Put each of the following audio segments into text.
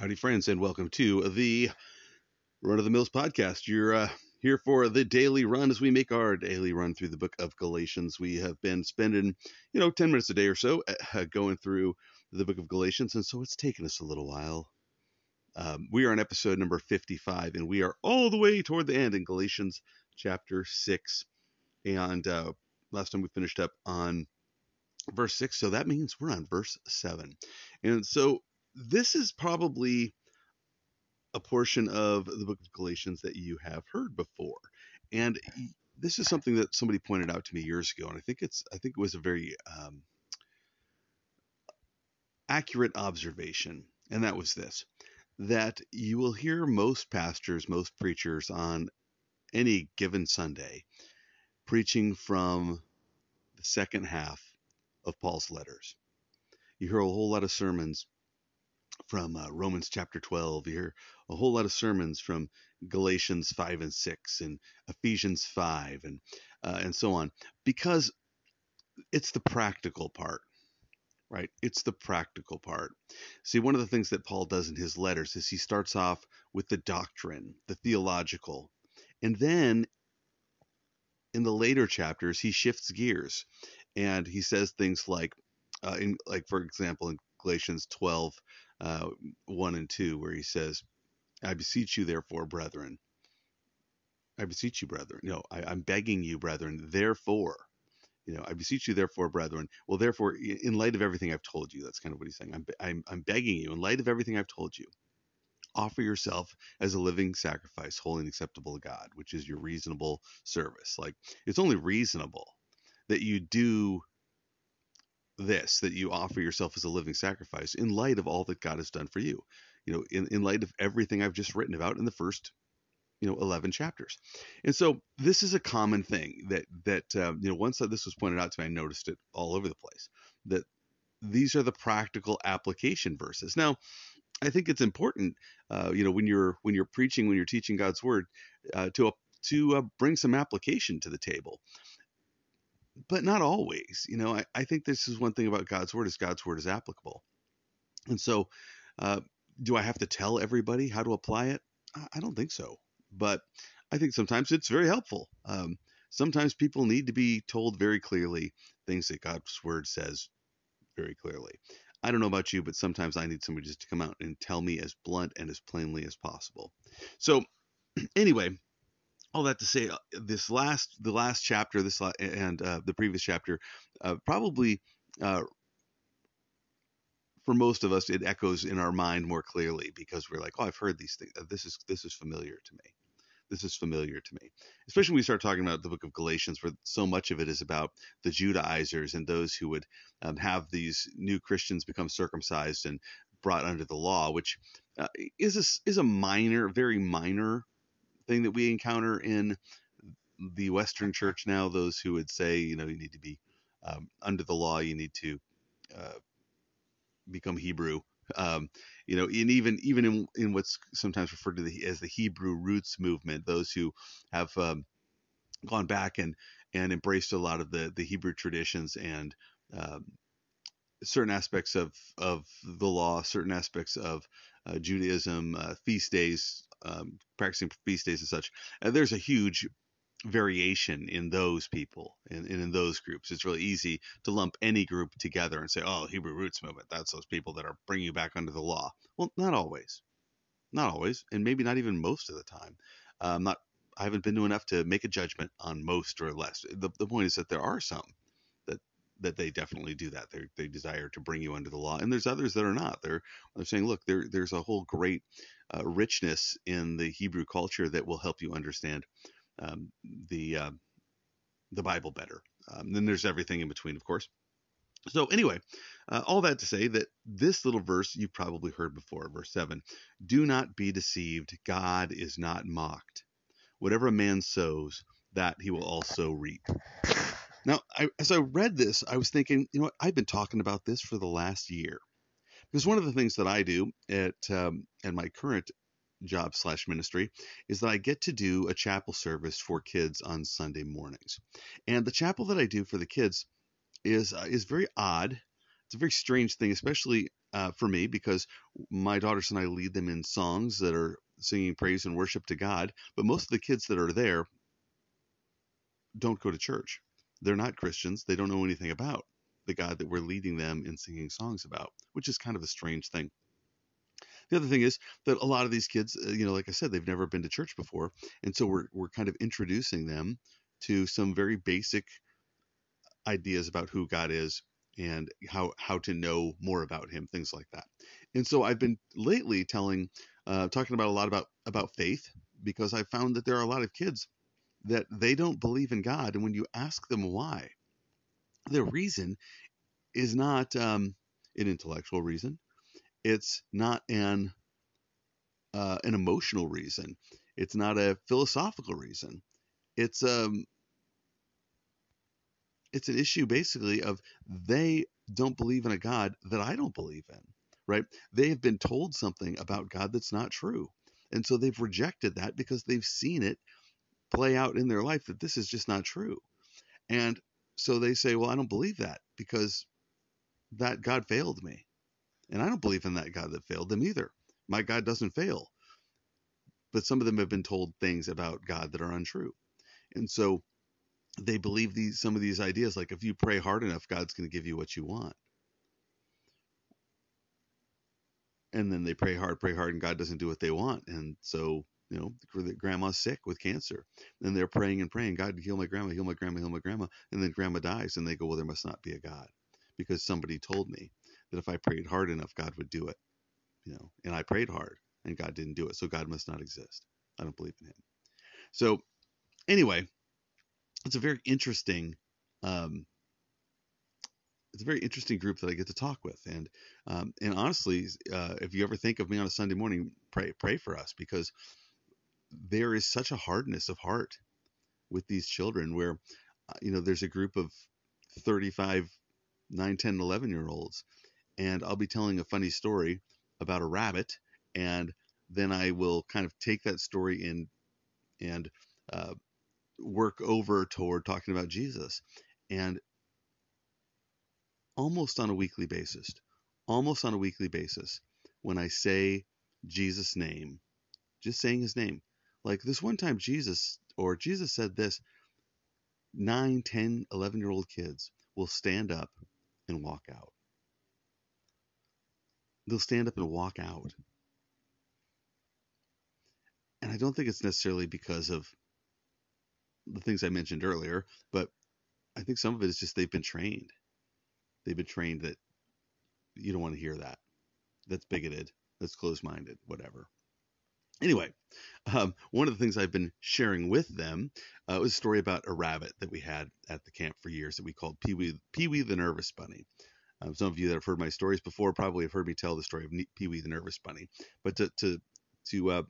Howdy, friends, and welcome to the Run of the Mills podcast. You're uh, here for the daily run as we make our daily run through the book of Galatians. We have been spending, you know, 10 minutes a day or so uh, going through the book of Galatians, and so it's taken us a little while. Um, we are on episode number 55, and we are all the way toward the end in Galatians chapter 6. And uh, last time we finished up on verse 6, so that means we're on verse 7. And so this is probably a portion of the book of Galatians that you have heard before. And this is something that somebody pointed out to me years ago, and I think it's I think it was a very um, accurate observation, and that was this: that you will hear most pastors, most preachers on any given Sunday preaching from the second half of Paul's letters. You hear a whole lot of sermons from uh, Romans chapter 12. You hear a whole lot of sermons from Galatians 5 and 6 and Ephesians 5 and uh, and so on because it's the practical part. Right? It's the practical part. See, one of the things that Paul does in his letters is he starts off with the doctrine, the theological, and then in the later chapters he shifts gears and he says things like uh, in like for example in Galatians 12 uh, 1 and 2, where he says, I beseech you, therefore, brethren. I beseech you, brethren. No, I, am begging you, brethren, therefore. You know, I beseech you, therefore, brethren. Well, therefore, in light of everything I've told you, that's kind of what he's saying. I'm, I'm, I'm begging you, in light of everything I've told you, offer yourself as a living sacrifice, holy and acceptable to God, which is your reasonable service. Like, it's only reasonable that you do this that you offer yourself as a living sacrifice in light of all that God has done for you. You know, in, in light of everything I've just written about in the first, you know, 11 chapters. And so this is a common thing that, that, um, you know, once this was pointed out to me, I noticed it all over the place that these are the practical application verses. Now, I think it's important, uh, you know, when you're, when you're preaching, when you're teaching God's word, uh, to, to uh, bring some application to the table but not always. You know, I, I think this is one thing about God's word is God's word is applicable. And so, uh, do I have to tell everybody how to apply it? I don't think so. But I think sometimes it's very helpful. Um, sometimes people need to be told very clearly things that God's word says very clearly. I don't know about you, but sometimes I need somebody just to come out and tell me as blunt and as plainly as possible. So, anyway, all that to say, uh, this last the last chapter, this and uh, the previous chapter, uh, probably uh, for most of us, it echoes in our mind more clearly because we're like, oh, I've heard these things. This is this is familiar to me. This is familiar to me, especially when we start talking about the book of Galatians, where so much of it is about the Judaizers and those who would um, have these new Christians become circumcised and brought under the law, which uh, is a, is a minor, very minor thing that we encounter in the Western church now. Those who would say, you know, you need to be um, under the law, you need to uh, become Hebrew. Um, you know, and even even in, in what's sometimes referred to the, as the Hebrew roots movement, those who have um, gone back and and embraced a lot of the the Hebrew traditions and um, certain aspects of of the law, certain aspects of uh, Judaism, uh, feast days, um, practicing feast days and such. And there's a huge variation in those people and, and, in those groups. It's really easy to lump any group together and say, oh, Hebrew roots movement, that's those people that are bringing you back under the law. Well, not always. Not always, and maybe not even most of the time. Um, not, I haven't been to enough to make a judgment on most or less. The, the point is that there are some that they definitely do that. They they desire to bring you under the law, and there's others that are not. They're they're saying, look, there there's a whole great uh, richness in the Hebrew culture that will help you understand um, the uh, the Bible better. Um, then there's everything in between, of course. So anyway, uh, all that to say that this little verse you've probably heard before, verse seven: "Do not be deceived; God is not mocked. Whatever a man sows, that he will also reap." Now, I, as I read this, I was thinking, you know what? I've been talking about this for the last year. Because one of the things that I do at um, at my current job slash ministry is that I get to do a chapel service for kids on Sunday mornings, and the chapel that I do for the kids is uh, is very odd. It's a very strange thing, especially uh, for me because my daughters and I lead them in songs that are singing praise and worship to God. But most of the kids that are there don't go to church. They're not Christians. They don't know anything about the God that we're leading them in singing songs about, which is kind of a strange thing. The other thing is that a lot of these kids, uh, you know, like I said, they've never been to church before, and so we're we're kind of introducing them to some very basic ideas about who God is and how how to know more about Him, things like that. And so I've been lately telling, uh, talking about a lot about about faith because I found that there are a lot of kids that they don't believe in God, and when you ask them why, the reason is not um, an intellectual reason. It's not an uh, an emotional reason. It's not a philosophical reason. It's um it's an issue basically of they don't believe in a God that I don't believe in, right? They have been told something about God that's not true. And so they've rejected that because they've seen it play out in their life that this is just not true. And so they say, well, I don't believe that because that God failed me. And I don't believe in that God that failed them either. My God doesn't fail. But some of them have been told things about God that are untrue. And so they believe these some of these ideas like if you pray hard enough, God's going to give you what you want. And then they pray hard, pray hard, and God doesn't do what they want. And so, you know, for grandma's sick with cancer. And they're praying and praying, God, heal my grandma, heal my grandma, heal my grandma. And then grandma dies, and they go, well, there must not be a God because somebody told me that if I prayed hard enough, God would do it. You know, and I prayed hard and God didn't do it. So God must not exist. I don't believe in him. So anyway, it's a very interesting um, it's a very interesting group that I get to talk with, and um, and honestly, uh, if you ever think of me on a Sunday morning, pray pray for us because there is such a hardness of heart with these children where uh, you know there's a group of 35 9 10 11 year olds and I'll be telling a funny story about a rabbit, and then I will kind of take that story and and uh, work over toward talking about Jesus, and almost on a weekly basis, almost on a weekly basis, when I say Jesus' name, just saying his name, like this one time Jesus or Jesus said this, 9, 10, 11 year old kids will stand up and walk out they'll stand up and walk out. And I don't think it's necessarily because of the things I mentioned earlier, but I think some of it is just they've been trained. They've been trained that you don't want to hear that. That's bigoted. That's closed minded, whatever. Anyway, um, one of the things I've been sharing with them uh, was a story about a rabbit that we had at the camp for years that we called Pee Wee, the Nervous Bunny. Um, some of you that have heard my stories before probably have heard me tell the story of Pee Wee the Nervous Bunny. But to to to uh,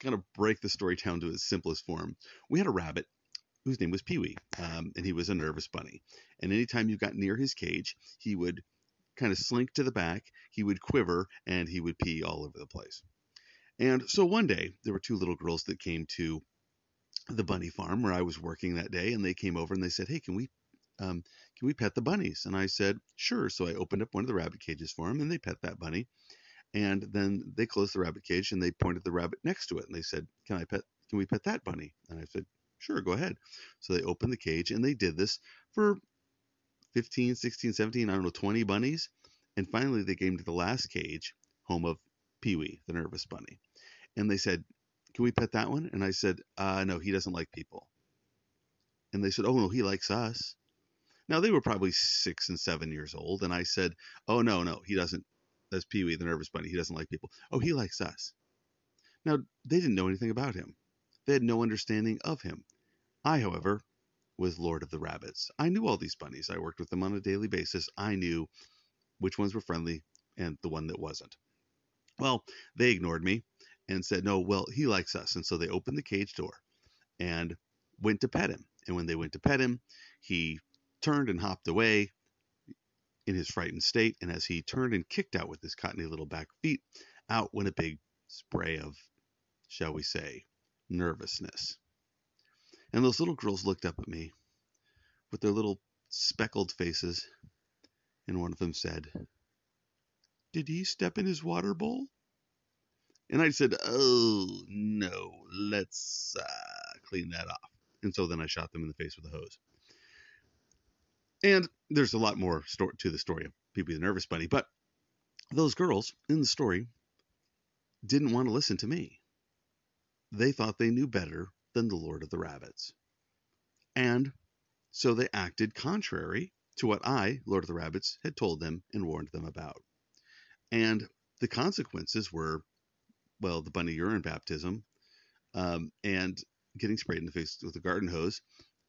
kind of break the story down to its simplest form, we had a rabbit whose name was Pee Wee, um, and he was a nervous bunny. And anytime you got near his cage, he would kind of slink to the back, he would quiver, and he would pee all over the place. And so one day, there were two little girls that came to the bunny farm where I was working that day, and they came over and they said, "Hey, can we um, can we pet the bunnies? And I said, sure. So I opened up one of the rabbit cages for them and they pet that bunny. And then they closed the rabbit cage and they pointed the rabbit next to it and they said, can I pet, can we pet that bunny? And I said, sure, go ahead. So they opened the cage and they did this for 15, 16, 17, I don't know, 20 bunnies. And finally they came to the last cage, home of Pee Wee, the nervous bunny. And they said, can we pet that one? And I said, uh, no, he doesn't like people. And they said, oh, no, he likes us. Now they were probably six and seven years old, and I said, "Oh no, no, he doesn't. That's Pee Wee, the nervous bunny. He doesn't like people. Oh, he likes us." Now they didn't know anything about him. They had no understanding of him. I, however, was Lord of the Rabbits. I knew all these bunnies. I worked with them on a daily basis. I knew which ones were friendly and the one that wasn't. Well, they ignored me and said, "No, well, he likes us." And so they opened the cage door and went to pet him. And when they went to pet him, he turned and hopped away in his frightened state, and as he turned and kicked out with his cottony little back feet, out went a big spray of, shall we say, nervousness. And those little girls looked up at me with their little speckled faces, and one of them said, Did he step in his water bowl? And I said, Oh, no, let's uh, clean that off. And so then I shot them in the face with a hose. And there's a lot more to the story of Pee-wee the Nervous Bunny, but those girls in the story didn't want to listen to me. They thought they knew better than the Lord of the Rabbits. And so they acted contrary to what I, Lord of the Rabbits, had told them and warned them about. And the consequences were, well, the bunny urine baptism um, and getting sprayed in the face with a garden hose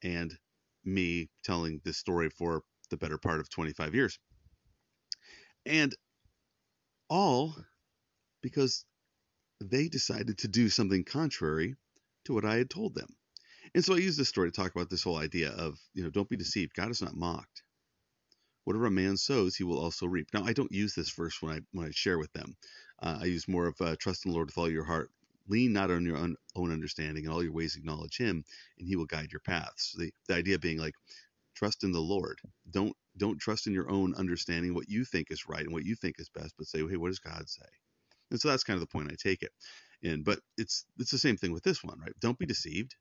and me telling this story for the better part of 25 years. And all because they decided to do something contrary to what I had told them. And so I use this story to talk about this whole idea of, you know, don't be deceived. God is not mocked. Whatever a man sows, he will also reap. Now, I don't use this verse when I when I share with them. Uh, I use more of uh, trust in the Lord with all your heart. Lean not on your own, own understanding, and all your ways acknowledge Him, and He will guide your paths. The the idea being like, trust in the Lord. Don't don't trust in your own understanding what you think is right and what you think is best, but say, hey, what does God say? And so that's kind of the point I take it And But it's it's the same thing with this one, right? Don't be deceived.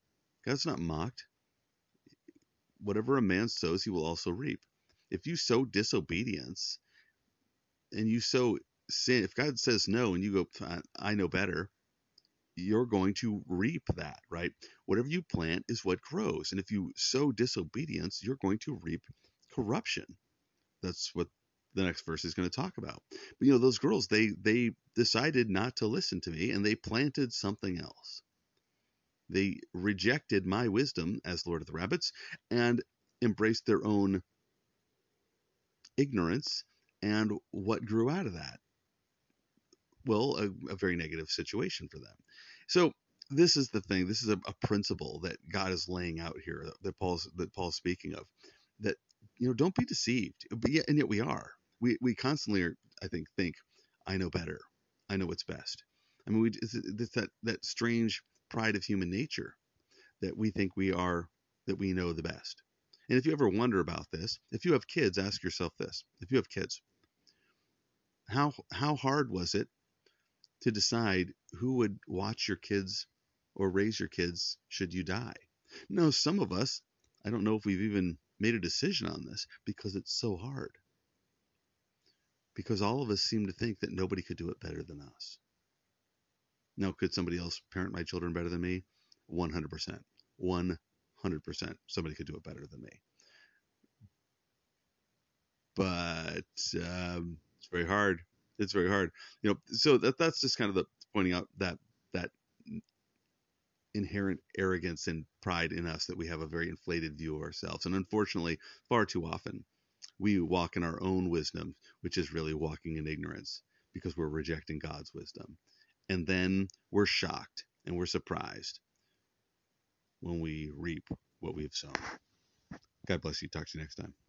God's not mocked. Whatever a man sows, he will also reap. If you sow disobedience and you sow sin, if God says no and you go, I know better, you're going to reap that, right? Whatever you plant is what grows. And if you sow disobedience, you're going to reap corruption. That's what the next verse is going to talk about. But you know, those girls, they they decided not to listen to me and they planted something else. They rejected my wisdom as Lord of the Rabbits and embraced their own ignorance. And what grew out of that? Well, a, a very negative situation for them. So this is the thing. This is a, a principle that God is laying out here that, Paul's that Paul's speaking of. That you know, don't be deceived. But yet, and yet we are we we constantly are, I think think I know better. I know what's best. I mean, we it's, it's that that strange pride of human nature that we think we are that we know the best. And if you ever wonder about this, if you have kids, ask yourself this: if you have kids, how how hard was it to decide who would watch your kids or raise your kids should you die? No, some of us, I don't know if we've even made a decision on this because it's so hard because all of us seem to think that nobody could do it better than us. Now, could somebody else parent my children better than me? 100%. 100%. Somebody could do it better than me. But um, it's very hard. It's very hard. You know, so that that's just kind of the pointing out that that inherent arrogance and pride in us that we have a very inflated view of ourselves. And unfortunately, far too often, we walk in our own wisdom, which is really walking in ignorance because we're rejecting God's wisdom. And then we're shocked and we're surprised when we reap what we've sown. God bless you. Talk to you next time.